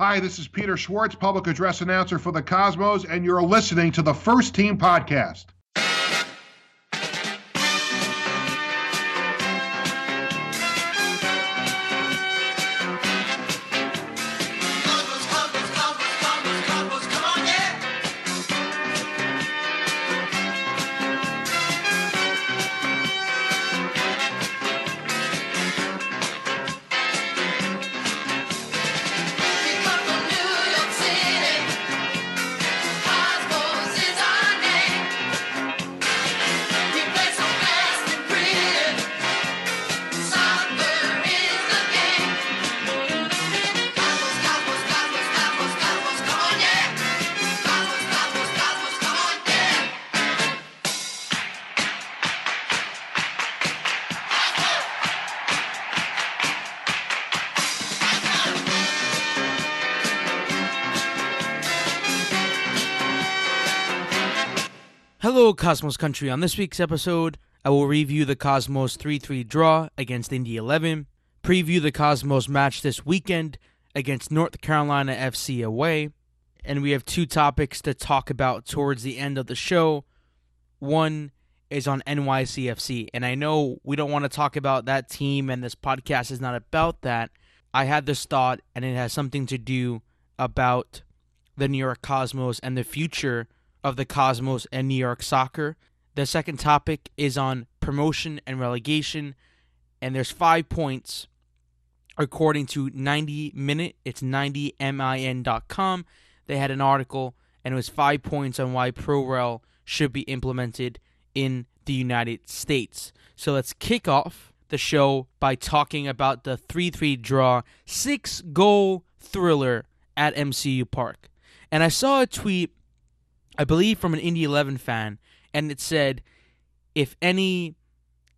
Hi, this is Peter Schwartz, public address announcer for the Cosmos, and you're listening to the First Team Podcast. Hello, Cosmos Country. On this week's episode, I will review the Cosmos 3 3 draw against Indy 11, preview the Cosmos match this weekend against North Carolina FC away, and we have two topics to talk about towards the end of the show. One is on NYCFC, and I know we don't want to talk about that team, and this podcast is not about that. I had this thought, and it has something to do about the New York Cosmos and the future of the Cosmos and New York soccer. The second topic is on promotion and relegation, and there's five points according to 90 Minute. It's 90min.com. They had an article, and it was five points on why ProRel should be implemented in the United States. So let's kick off the show by talking about the 3 3 draw, six goal thriller at MCU Park. And I saw a tweet I believe from an Indy 11 fan, and it said, if any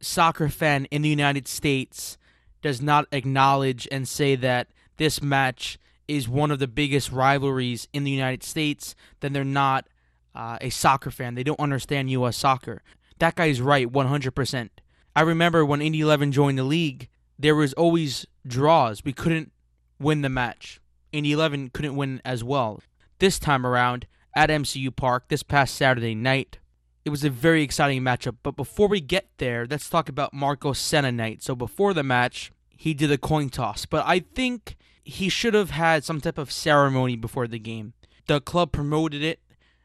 soccer fan in the United States does not acknowledge and say that this match is one of the biggest rivalries in the United States, then they're not uh, a soccer fan. They don't understand U.S. soccer. That guy's right, 100%. I remember when Indy 11 joined the league, there was always draws. We couldn't win the match. Indy 11 couldn't win as well. This time around, at MCU Park this past Saturday night. It was a very exciting matchup, but before we get there, let's talk about Marco Senna night. So before the match, he did a coin toss, but I think he should have had some type of ceremony before the game. The club promoted it.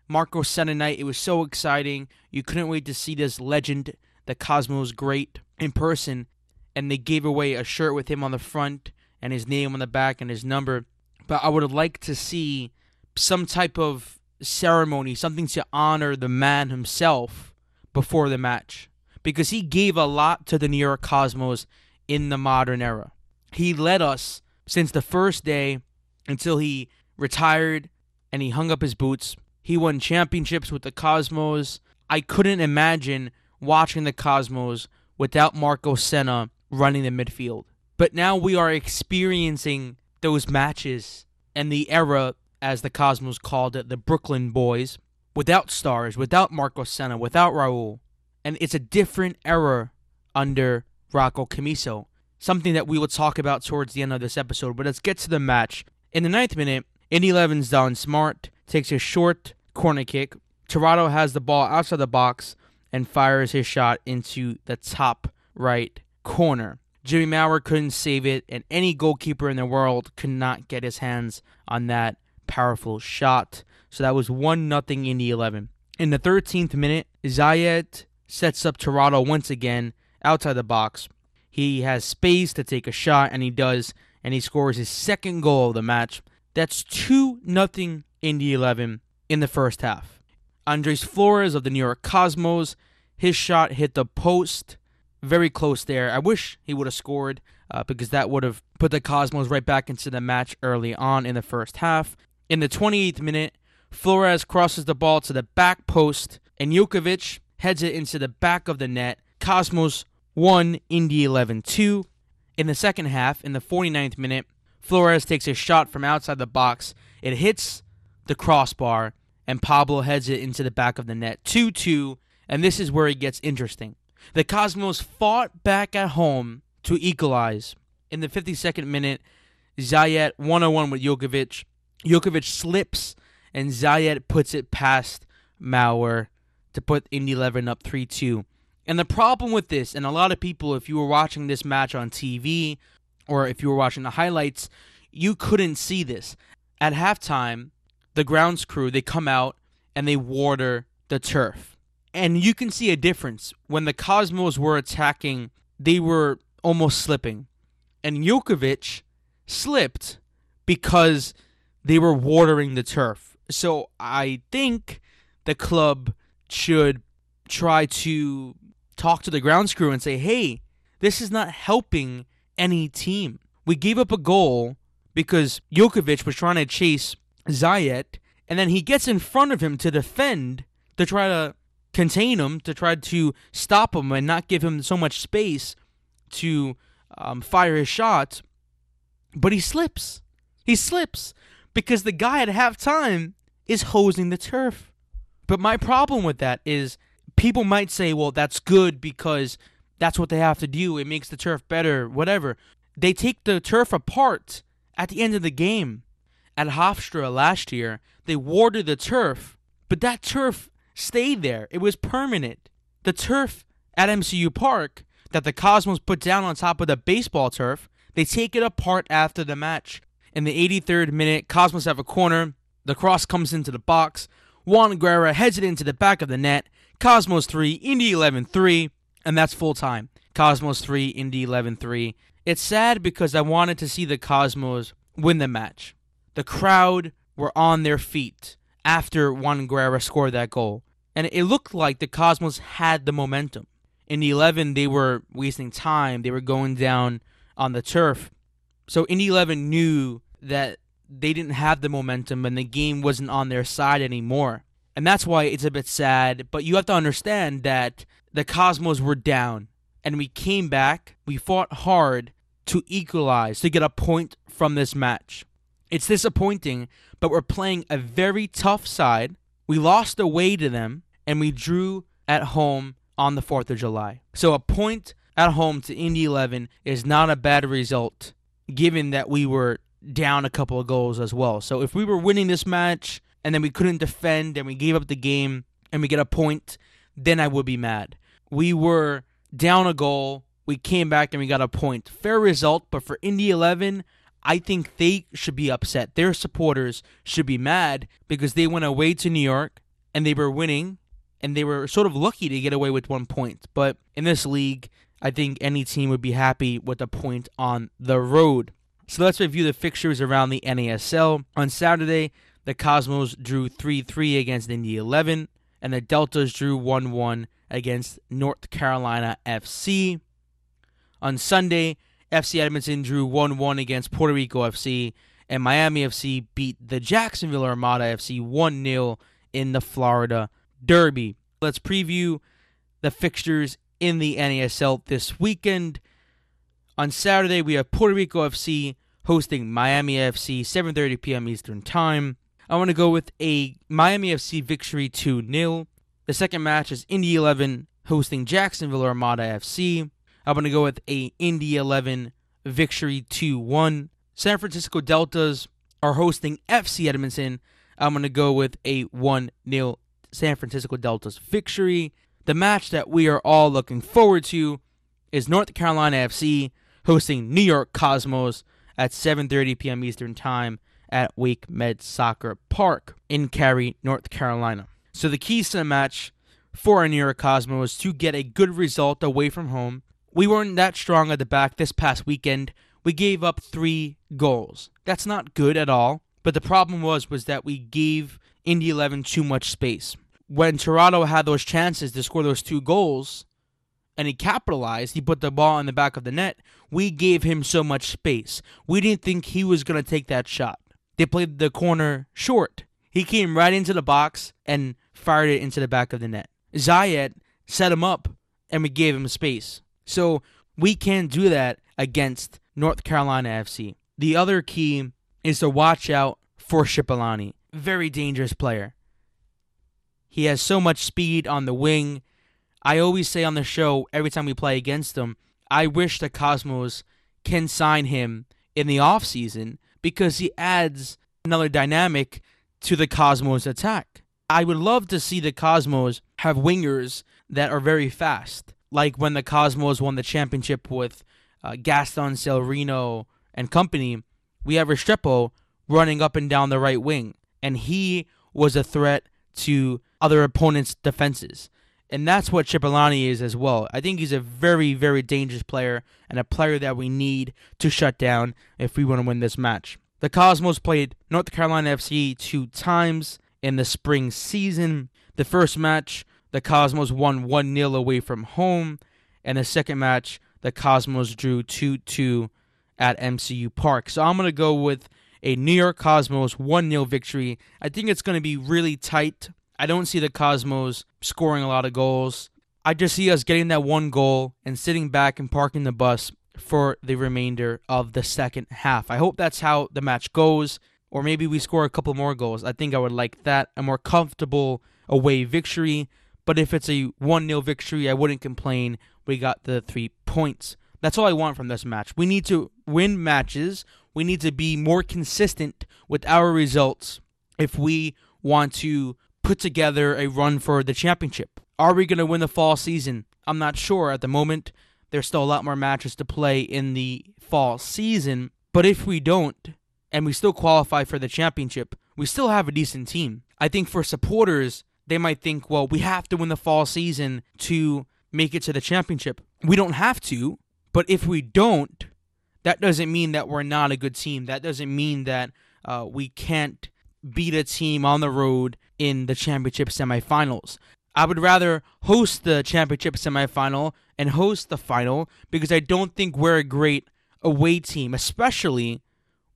Marco Senna night, it was so exciting. You couldn't wait to see this legend, the Cosmos great, in person, and they gave away a shirt with him on the front and his name on the back and his number. But I would have liked to see some type of ceremony, something to honor the man himself before the match. Because he gave a lot to the New York Cosmos in the modern era. He led us since the first day until he retired and he hung up his boots. He won championships with the Cosmos. I couldn't imagine watching the Cosmos without Marco Senna running the midfield. But now we are experiencing those matches and the era as the Cosmos called it, the Brooklyn Boys, without stars, without Marco Senna, without Raul. And it's a different era under Rocco Commisso. Something that we will talk about towards the end of this episode. But let's get to the match. In the ninth minute, Indy 11's Don Smart takes a short corner kick. Torrado has the ball outside the box and fires his shot into the top right corner. Jimmy Maurer couldn't save it, and any goalkeeper in the world could not get his hands on that powerful shot. So that was 1 nothing Indy 11. In the 13th minute, Zayed sets up Torrado once again outside the box. He has space to take a shot, and he does, and he scores his second goal of the match. That's 2 nothing Indy 11 in the first half. Andres Flores of the New York Cosmos, his shot hit the post, very close there. I wish he would have scored uh, because that would have put the Cosmos right back into the match early on in the first half. In the 28th minute, Flores crosses the ball to the back post, and Jakovic heads it into the back of the net. Cosmos 1, Indy 11 2. In the second half, in the 49th minute, Flores takes a shot from outside the box. It hits the crossbar, and Pablo heads it into the back of the net. 2 2, and this is where it gets interesting. The Cosmos fought back at home to equalize. In the 52nd minute, on one with Jakovic. Jakovic slips, and Zayed puts it past Maurer to put Indy 11 up 3 2. And the problem with this, and a lot of people, if you were watching this match on TV or if you were watching the highlights, you couldn't see this. At halftime, the grounds crew they come out and they water the turf. And you can see a difference. When the Cosmos were attacking, they were almost slipping. And Jakovic slipped because they were watering the turf. So I think the club should try to talk to the grounds crew and say, hey, this is not helping any team. We gave up a goal because Jakovic was trying to chase Zayed, and then he gets in front of him to defend to try to contain him, to try to stop him and not give him so much space to um, fire his shot. But he slips. He slips because the guy at halftime is hosing the turf. But my problem with that is people might say, well, that's good because that's what they have to do. It makes the turf better, whatever. They take the turf apart at the end of the game. At Hofstra last year, they watered the turf, but that turf stayed there. It was permanent. The turf at MCU Park that the Cosmos put down on top of the baseball turf, they take it apart after the match. In the 83rd minute, Cosmos have a corner. The cross comes into the box. Juan Guerra heads it into the back of the net. Cosmos 3, Indy 11 3, and that's full time. Cosmos 3, Indy 11 3. It's sad because I wanted to see the Cosmos win the match. The crowd were on their feet after Juan Guerra scored that goal, and it looked like the Cosmos had the momentum. Indy 11, they were wasting time, they were going down on the turf. So Indy 11 knew that they didn't have the momentum and the game wasn't on their side anymore. And that's why it's a bit sad. But you have to understand that the Cosmos were down and we came back. We fought hard to equalize, to get a point from this match. It's disappointing, but we're playing a very tough side. We lost away to them and we drew at home on the 4th of July. So a point at home to Indy 11 is not a bad result given that we were down a couple of goals as well. So if we were winning this match and then we couldn't defend and we gave up the game and we get a point, then I would be mad. We were down a goal, we came back and we got a point. Fair result, but for Indy 11, I think they should be upset. Their supporters should be mad because they went away to New York and they were winning and they were sort of lucky to get away with one point. But in this league, I think any team would be happy with a point on the road. So let's review the fixtures around the NASL. On Saturday, the Cosmos drew 3 3 against Indy 11, and the Deltas drew 1 1 against North Carolina FC. On Sunday, FC Edmonton drew 1 1 against Puerto Rico FC, and Miami FC beat the Jacksonville Armada FC 1 0 in the Florida Derby. Let's preview the fixtures in the NASL this weekend. On Saturday, we have Puerto Rico FC hosting Miami FC, 7:30 p.m. Eastern Time. I want to go with a Miami FC victory 2-0. The second match is Indy 11 hosting Jacksonville Armada FC. I'm going to go with a Indy 11 victory 2-1. San Francisco Deltas are hosting FC Edmonton. I'm going to go with a 1-0 San Francisco Deltas victory. The match that we are all looking forward to is North Carolina FC hosting New York Cosmos at 7:30 p.m. Eastern Time at WakeMed Soccer Park in Cary, North Carolina. So the keys to the match for our New York Cosmos to get a good result away from home. We weren't that strong at the back this past weekend. We gave up 3 goals. That's not good at all, but the problem was was that we gave Indy 11 too much space. When Torrado had those chances to score those two goals, and he capitalized. He put the ball in the back of the net. We gave him so much space. We didn't think he was going to take that shot. They played the corner short. He came right into the box and fired it into the back of the net. Zayed set him up and we gave him space. So we can't do that against North Carolina FC. The other key is to watch out for Shipalane. Very dangerous player. He has so much speed on the wing. I always say on the show every time we play against them, I wish the Cosmos can sign him in the offseason because he adds another dynamic to the Cosmos attack. I would love to see the Cosmos have wingers that are very fast, like when the Cosmos won the championship with uh, Gaston Cellerino and company. We have Restrepo running up and down the right wing, and he was a threat to other opponents' defenses. And that's what Shipalane is as well. I think he's a very, very dangerous player and a player that we need to shut down if we want to win this match. The Cosmos played North Carolina FC two times in the spring season. The first match, the Cosmos won 1 0 away from home. And the second match, the Cosmos drew 2 2 at MCU Park. So I'm going to go with a New York Cosmos 1 0 victory. I think it's going to be really tight. I don't see the Cosmos scoring a lot of goals. I just see us getting that one goal and sitting back and parking the bus for the remainder of the second half. I hope that's how the match goes, or maybe we score a couple more goals. I think I would like that. A more comfortable away victory. But if it's a 1 0 victory, I wouldn't complain. We got the three points. That's all I want from this match. We need to win matches. We need to be more consistent with our results if we want to put together a run for the championship. Are we going to win the fall season? I'm not sure at the moment. There's still a lot more matches to play in the fall season. But if we don't, and we still qualify for the championship, we still have a decent team. I think for supporters, they might think, well, we have to win the fall season to make it to the championship. We don't have to, but if we don't, that doesn't mean that we're not a good team. That doesn't mean that uh, we can't beat a team on the road in the championship semifinals. I would rather host the championship semifinal and host the final because I don't think we're a great away team, especially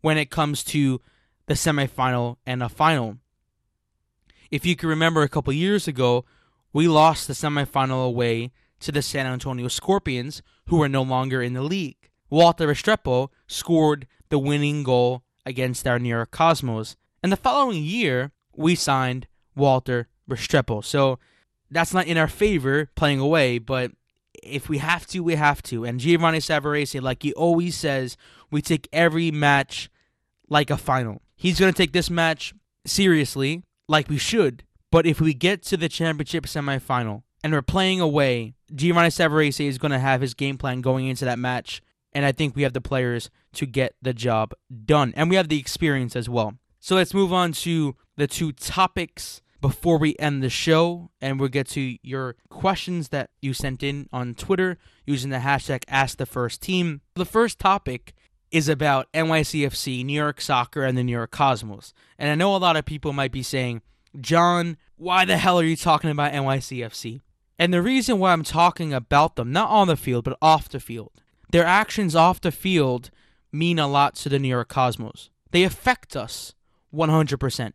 when it comes to the semifinal and a final. If you can remember a couple years ago, we lost the semifinal away to the San Antonio Scorpions, who are no longer in the league. Walter Restrepo scored the winning goal against our New York Cosmos. And the following year, we signed Walter Restrepo. So that's not in our favor playing away, but if we have to, we have to. And Giovanni Savarese, like he always says, we take every match like a final. He's going to take this match seriously, like we should. But if we get to the championship semifinal and we're playing away, Giovanni Savarese is going to have his game plan going into that match. And I think we have the players to get the job done. And we have the experience as well. So let's move on to the two topics before we end the show, and we'll get to your questions that you sent in on Twitter using the hashtag AskTheFirstTeam. The first topic is about NYCFC, New York Soccer, and the New York Cosmos. And I know a lot of people might be saying, John, why the hell are you talking about NYCFC? And the reason why I'm talking about them, not on the field, but off the field, their actions off the field mean a lot to the New York Cosmos. They affect us 100%.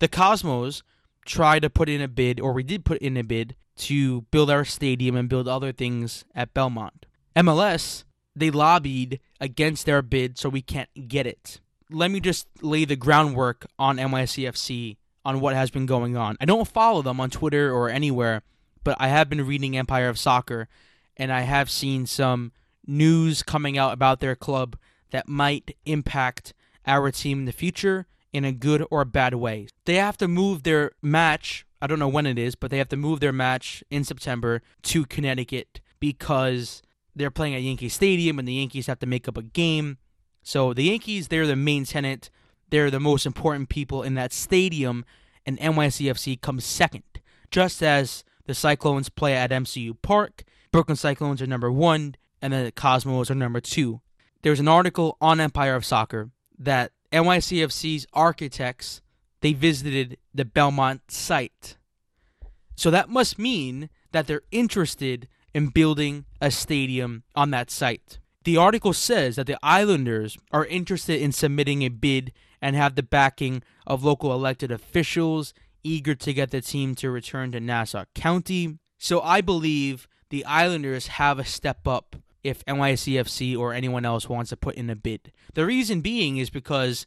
The Cosmos tried to put in a bid, or we did put in a bid, to build our stadium and build other things at Belmont. MLS, they lobbied against their bid, so we can't get it. Let me just lay the groundwork on NYCFC on what has been going on. I don't follow them on Twitter or anywhere, but I have been reading Empire of Soccer, and I have seen some news coming out about their club that might impact our team in the future in a good or a bad way. They have to move their match, I don't know when it is, but they have to move their match in September to Connecticut because they're playing at Yankee Stadium and the Yankees have to make up a game. So the Yankees, they're the main tenant. They're the most important people in that stadium, and NYCFC comes second. Just as the Cyclones play at MCU Park, Brooklyn Cyclones are number one, and the Cosmos are number two. There's an article on Empire of Soccer that NYCFC's architects they visited the Belmont site. So that must mean that they're interested in building a stadium on that site. The article says that the Islanders are interested in submitting a bid and have the backing of local elected officials eager to get the team to return to Nassau County. So I believe the Islanders have a step up if NYCFC or anyone else wants to put in a bid. The reason being is because,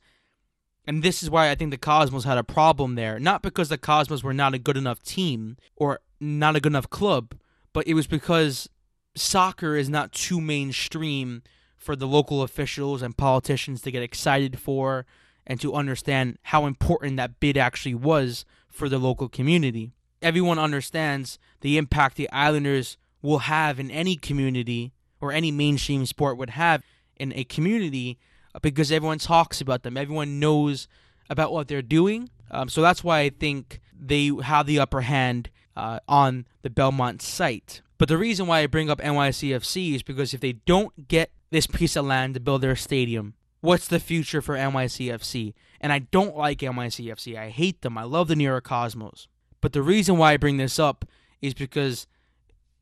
and this is why I think the Cosmos had a problem there, not because the Cosmos were not a good enough team or not a good enough club, but it was because soccer is not too mainstream for the local officials and politicians to get excited for and to understand how important that bid actually was for the local community. Everyone understands the impact the Islanders will have in any community or any mainstream sport would have in a community uh, because everyone talks about them. Everyone knows about what they're doing. Um, so that's why I think they have the upper hand uh, on the Belmont site. But the reason why I bring up NYCFC is because if they don't get this piece of land to build their stadium, what's the future for NYCFC? And I don't like NYCFC. I hate them. I love the New York Cosmos. But the reason why I bring this up is because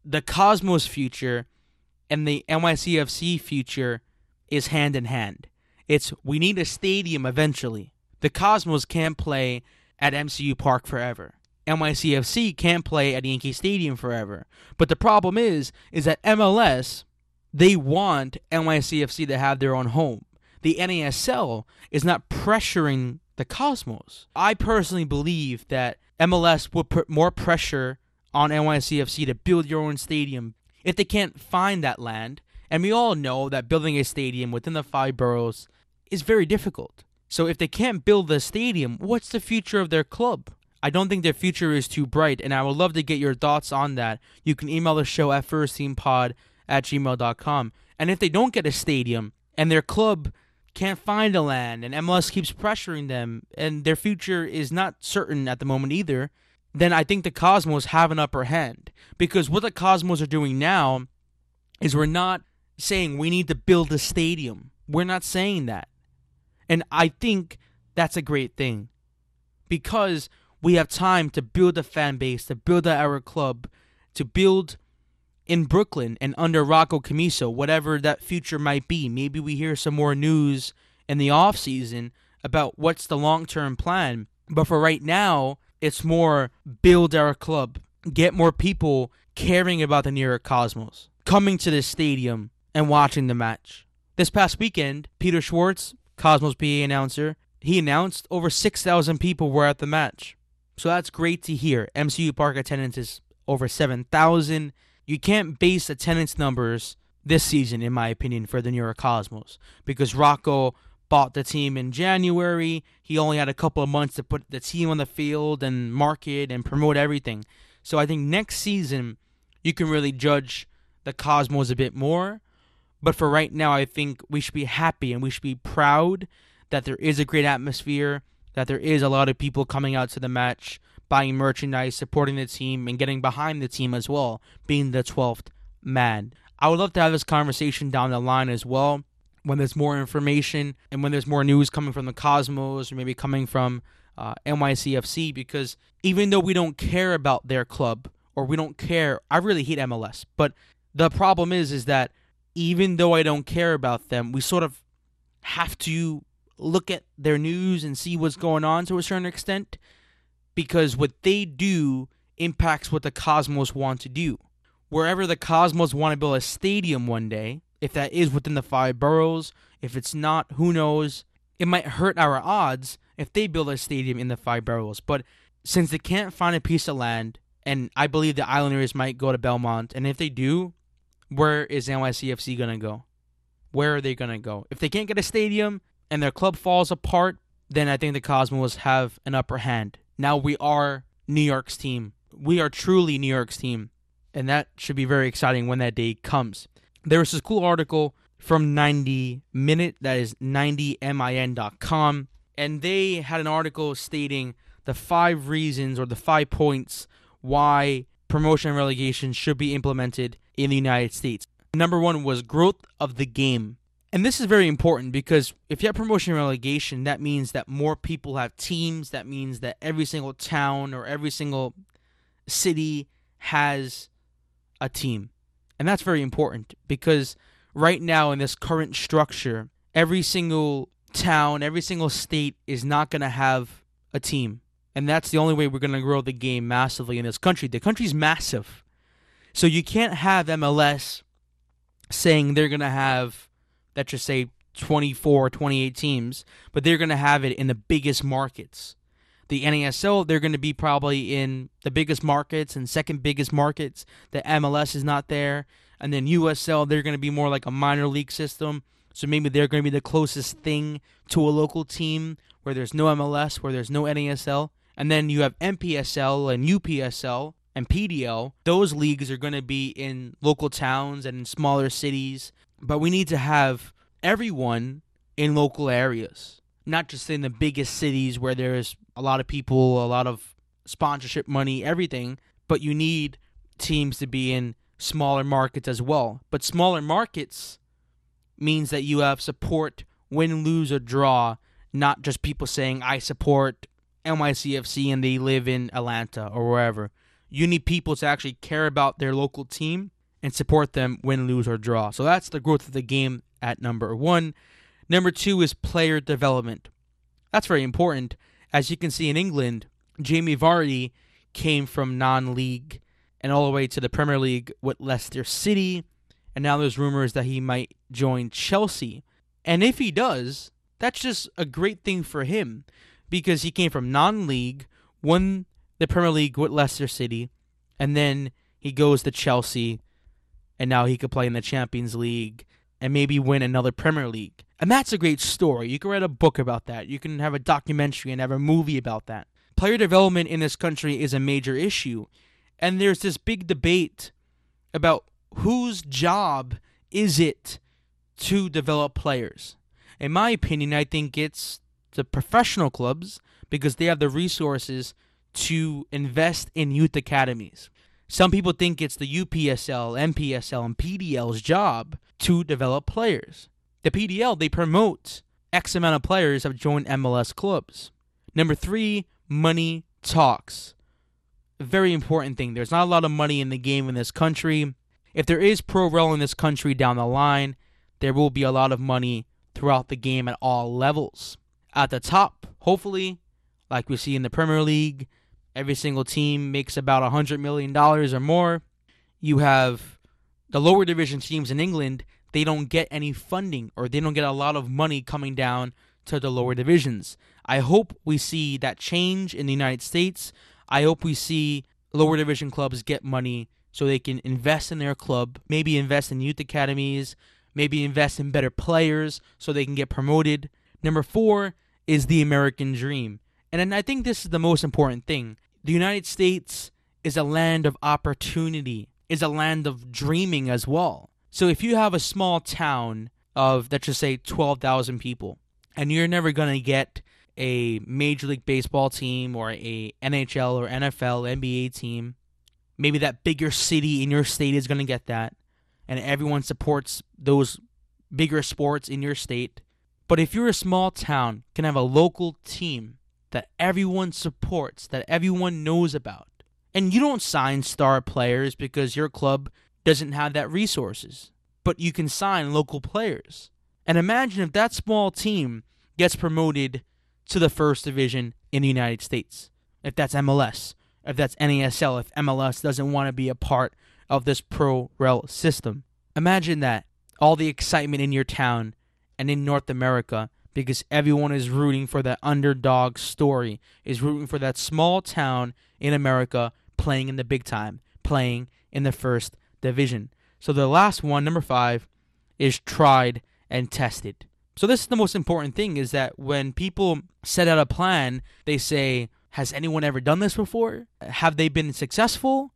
the Cosmos future and the NYCFC future is hand in hand. It's we need a stadium eventually. The Cosmos can't play at MCU Park forever. NYCFC can't play at Yankee Stadium forever. But the problem is is that MLS they want NYCFC to have their own home. The NASL is not pressuring the Cosmos. I personally believe that MLS would put more pressure on NYCFC to build your own stadium if they can't find that land. And we all know that building a stadium within the five boroughs is very difficult. So if they can't build the stadium, what's the future of their club? I don't think their future is too bright, and I would love to get your thoughts on that. You can email the show at firstteampod at gmail.com. And if they don't get a stadium and their club can't find a land and MLS keeps pressuring them and their future is not certain at the moment either, then I think the Cosmos have an upper hand. Because what the Cosmos are doing now is we're not saying we need to build a stadium. We're not saying that. And I think that's a great thing. Because we have time to build a fan base, to build our club, to build in Brooklyn and under Rocco Commisso, whatever that future might be. Maybe we hear some more news in the off season about what's the long term plan. But for right now, it's more build our club, get more people caring about the New York Cosmos, coming to this stadium and watching the match. This past weekend, Peter Schwartz, Cosmos PA announcer, he announced over 6,000 people were at the match. So that's great to hear. MCU Park attendance is over 7,000. You can't base attendance numbers this season, in my opinion, for the New York Cosmos because Rocco bought the team in January. He only had a couple of months to put the team on the field and market and promote everything. So I think next season you can really judge the Cosmos a bit more. But for right now, I think we should be happy and we should be proud that there is a great atmosphere, that there is a lot of people coming out to the match, buying merchandise, supporting the team, and getting behind the team as well, being the 12th man. I would love to have this conversation down the line as well when there's more information and when there's more news coming from the Cosmos or maybe coming from uh, NYCFC because even though we don't care about their club or we don't care, I really hate MLS. But the problem is, is that even though I don't care about them, we sort of have to look at their news and see what's going on to a certain extent because what they do impacts what the Cosmos want to do. Wherever the Cosmos want to build a stadium one day, if that is within the five boroughs, if it's not, who knows? It might hurt our odds if they build a stadium in the five boroughs. But since they can't find a piece of land, and I believe the Islanders might go to Belmont, and if they do, where is NYCFC going to go? Where are they going to go? If they can't get a stadium and their club falls apart, then I think the Cosmos have an upper hand. Now we are New York's team. We are truly New York's team. And that should be very exciting when that day comes. There was this cool article from 90 Minute, that is 90min.com, and they had an article stating the five reasons or the five points why promotion and relegation should be implemented in the United States. Number one was growth of the game. And this is very important because if you have promotion and relegation, that means that more people have teams. That means that every single town or every single city has a team. And that's very important because right now in this current structure, every single town, every single state is not going to have a team. And that's the only way we're going to grow the game massively in this country. The country's massive. So you can't have MLS saying they're going to have, let's just say, 24, 28 teams, but they're going to have it in the biggest markets. The NASL, they're going to be probably in the biggest markets and second biggest markets. The MLS is not there. And then USL, they're going to be more like a minor league system. So maybe they're going to be the closest thing to a local team where there's no MLS, where there's no NASL. And then you have MPSL and UPSL and PDL. Those leagues are going to be in local towns and in smaller cities. But we need to have everyone in local areas, not just in the biggest cities where there's a lot of people, a lot of sponsorship money, everything. But you need teams to be in smaller markets as well. But smaller markets means that you have support, win, lose, or draw, not just people saying, I support NYCFC and they live in Atlanta or wherever. You need people to actually care about their local team and support them, win, lose, or draw. So that's the growth of the game at number one. Number two is player development. That's very important. As you can see in England, Jamie Vardy came from non league and all the way to the Premier League with Leicester City. And now there's rumors that he might join Chelsea. And if he does, that's just a great thing for him because he came from non league, won the Premier League with Leicester City, and then he goes to Chelsea, and now he could play in the Champions League and maybe win another Premier League. And that's a great story. You can write a book about that. You can have a documentary and have a movie about that. Player development in this country is a major issue. And there's this big debate about whose job is it to develop players. In my opinion, I think it's the professional clubs because they have the resources to invest in youth academies. Some people think it's the UPSL, MPSL, and PDL's job to develop players. The PDL, they promote X amount of players have joined MLS clubs. Number three, money talks. Very important thing. There's not a lot of money in the game in this country. If there is pro rel in this country down the line, there will be a lot of money throughout the game at all levels. At the top, hopefully, like we see in the Premier League, every single team makes about $100 million or more. You have the lower division teams in England, they don't get any funding or they don't get a lot of money coming down to the lower divisions. I hope we see that change in the United States. I hope we see lower division clubs get money so they can invest in their club, maybe invest in youth academies, maybe invest in better players so they can get promoted. Number four is the American dream. And I think this is the most important thing. The United States is a land of opportunity, is a land of dreaming as well. So if you have a small town of, let's just say, 12,000 people, and you're never going to get a Major League Baseball team or a NHL or NFL, NBA team, maybe that bigger city in your state is going to get that, and everyone supports those bigger sports in your state. But if you're a small town, can have a local team that everyone supports, that everyone knows about. And you don't sign star players because your club doesn't have that resources, but you can sign local players. And imagine if that small team gets promoted to the first division in the United States. If that's MLS, if that's NASL, if MLS doesn't want to be a part of this pro rel system. Imagine that. All the excitement in your town and in North America because everyone is rooting for that underdog story, is rooting for that small town in America playing in the big time, playing in the first division. So the last one, number five, is tried and tested. So this is the most important thing is that when people set out a plan, they say, Has anyone ever done this before? Have they been successful?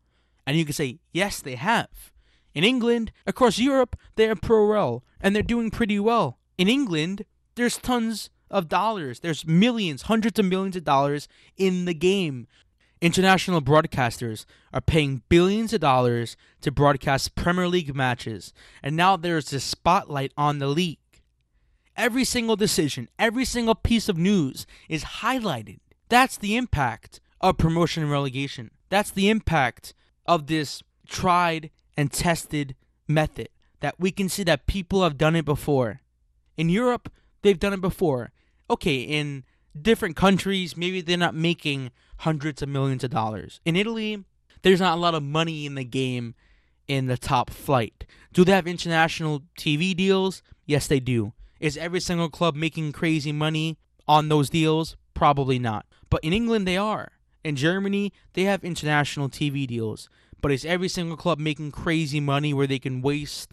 And you can say, Yes, they have. In England, across Europe, they're pro rel and they're doing pretty well. In England, there's tons of dollars. There's millions, hundreds of millions of dollars in the game. International broadcasters are paying billions of dollars to broadcast Premier League matches, and now there's a spotlight on the league. Every single decision, every single piece of news is highlighted. That's the impact of promotion and relegation. That's the impact of this tried and tested method that we can see that people have done it before. In Europe, they've done it before. Okay, in different countries, maybe they're not making hundreds of millions of dollars. In Italy, there's not a lot of money in the game in the top flight. Do they have international TV deals? Yes, they do. Is every single club making crazy money on those deals? Probably not. But in England, they are. In Germany, they have international TV deals. but is every single club making crazy money where they can waste,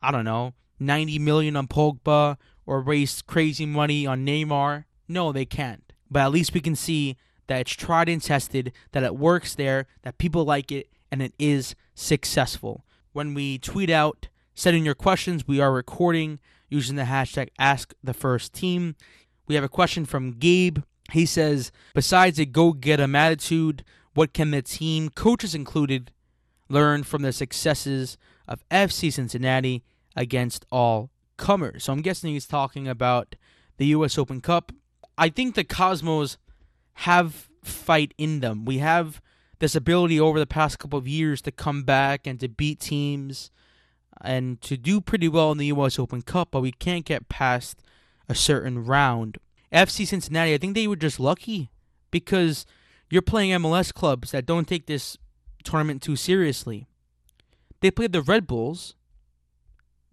I don't know, 90 million on Pogba or waste crazy money on Neymar? No, they can't. But at least we can see that it's tried and tested, that it works there, that people like it, and it is successful. When we tweet out, send in your questions, we are recording using the hashtag AskTheFirstTeam. We have a question from Gabe. He says, besides a go get 'em attitude, what can the team, coaches included, learn from the successes of FC Cincinnati against all comers? So I'm guessing he's talking about the U.S. Open Cup. I think the Cosmos have fight in them. We have this ability over the past couple of years to come back and to beat teams and to do pretty well in the U.S. Open Cup, but we can't get past a certain round. FC Cincinnati, I think they were just lucky because you're playing MLS clubs that don't take this tournament too seriously. They played the Red Bulls.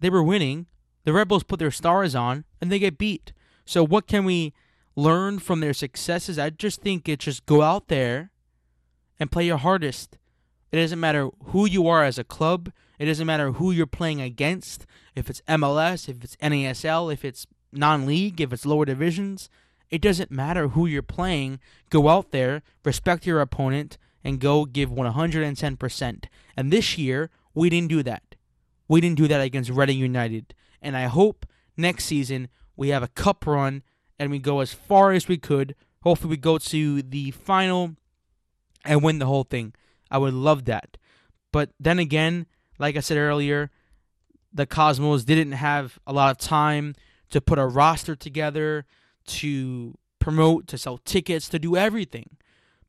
They were winning. The Red Bulls put their stars on and they get beat. So what can we learn from their successes? I just think it's just go out there and play your hardest. It doesn't matter who you are as a club. It doesn't matter who you're playing against. If it's MLS, if it's NASL, if it's non-league, if it's lower divisions, it doesn't matter who you're playing. Go out there, respect your opponent, and go give 110%. And this year, we didn't do that. We didn't do that against Reading United. And I hope next season we have a cup run and we go as far as we could. Hopefully, we go to the final and win the whole thing. I would love that. But then again, like I said earlier, the Cosmos didn't have a lot of time to put a roster together, to promote, to sell tickets, to do everything.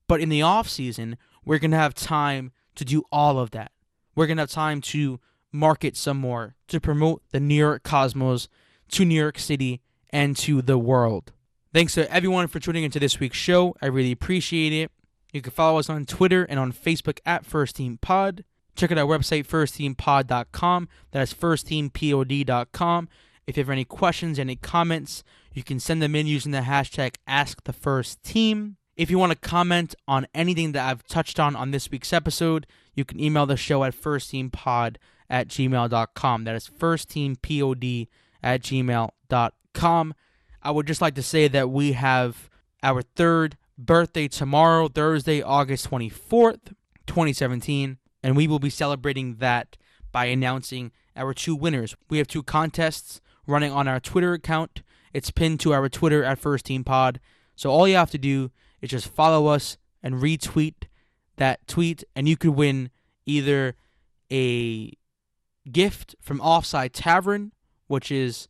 But in the off season, we're gonna have time to do all of that. We're gonna have time to market some more, to promote the New York Cosmos to New York City and to the world. Thanks to everyone for tuning into this week's show. I really appreciate it. You can follow us on Twitter and on Facebook at First Team Pod. Check out our website, firstteampod.com. That is firstteampod.com. If you have any questions, any comments, you can send them in using the hashtag AskTheFirstTeam. If you want to comment on anything that I've touched on on this week's episode, you can email the show at firstteampod at gmail.com. That is firstteampod at gmail.com. I would just like to say that we have our third birthday tomorrow, Thursday, August 24th, 2017, and we will be celebrating that by announcing our two winners. We have two contests running on our Twitter account. It's pinned to our Twitter at First Team Pod. So all you have to do is just follow us and retweet that tweet, and you could win either a gift from Offside Tavern, which is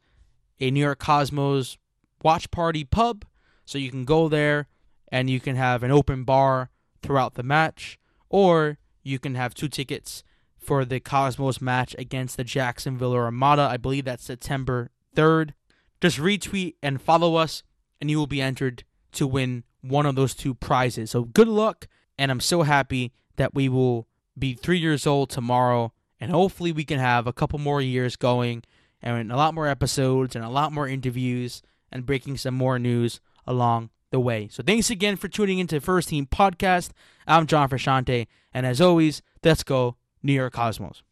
a New York Cosmos watch party pub. So you can go there and you can have an open bar throughout the match, or you can have two tickets for the Cosmos match against the Jacksonville Armada. I believe that's September 3rd. Just retweet and follow us, and you will be entered to win one of those two prizes. So good luck, and I'm so happy that we will be three years old tomorrow, and hopefully we can have a couple more years going, and a lot more episodes, and a lot more interviews, and breaking some more news along the way. So thanks again for tuning into First Team Podcast. I'm John Frashante, and as always, let's go New York Cosmos.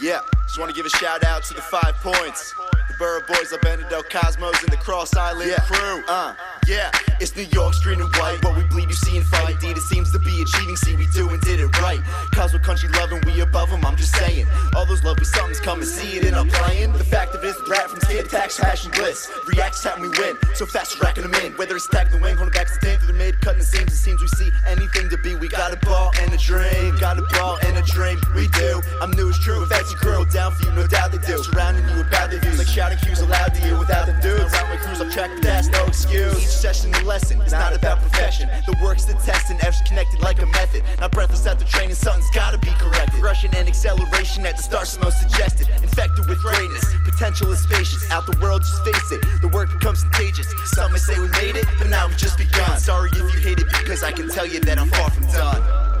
Yeah, just want to give a shout out to the five points. The Borough Boys of Benedict Cosmos and the Cross Island Yeah. crew. Uh, yeah, it's New York, street and white. What we bleed, you see and fight. Indeed, it seems to be achieving. See, we do and did it right. Cosmo country loving, we above them. I'm just saying. All those lovely somethings come and see it in our playing. The fact of it is, the brat from skid attacks, passion, bliss. Reacts time we win. So fast, racking them in. Whether it's tagging the wing, holding back stand through the mid, cutting the seams. It seems we see anything to be. We got a ball and a dream. Got a ball and a dream. We do. I'm new, it's true. Your crew, down for you, no doubt they do. Surrounding you with bad reviews. Like shouting cues aloud to you without them dudes. Around my crews, I'm track that's no excuse. Each session a lesson. It's not about perfection. The work's the test and F's connected like a method. Not breathless after training, something's gotta be corrected. Rushing and acceleration at the start's most suggested. Infected with greatness. Potential is spacious. Out the world, just face it. The work becomes contagious. Some may say we made it, but now we've just begun. Sorry if you hate it because I can tell you that I'm far from done.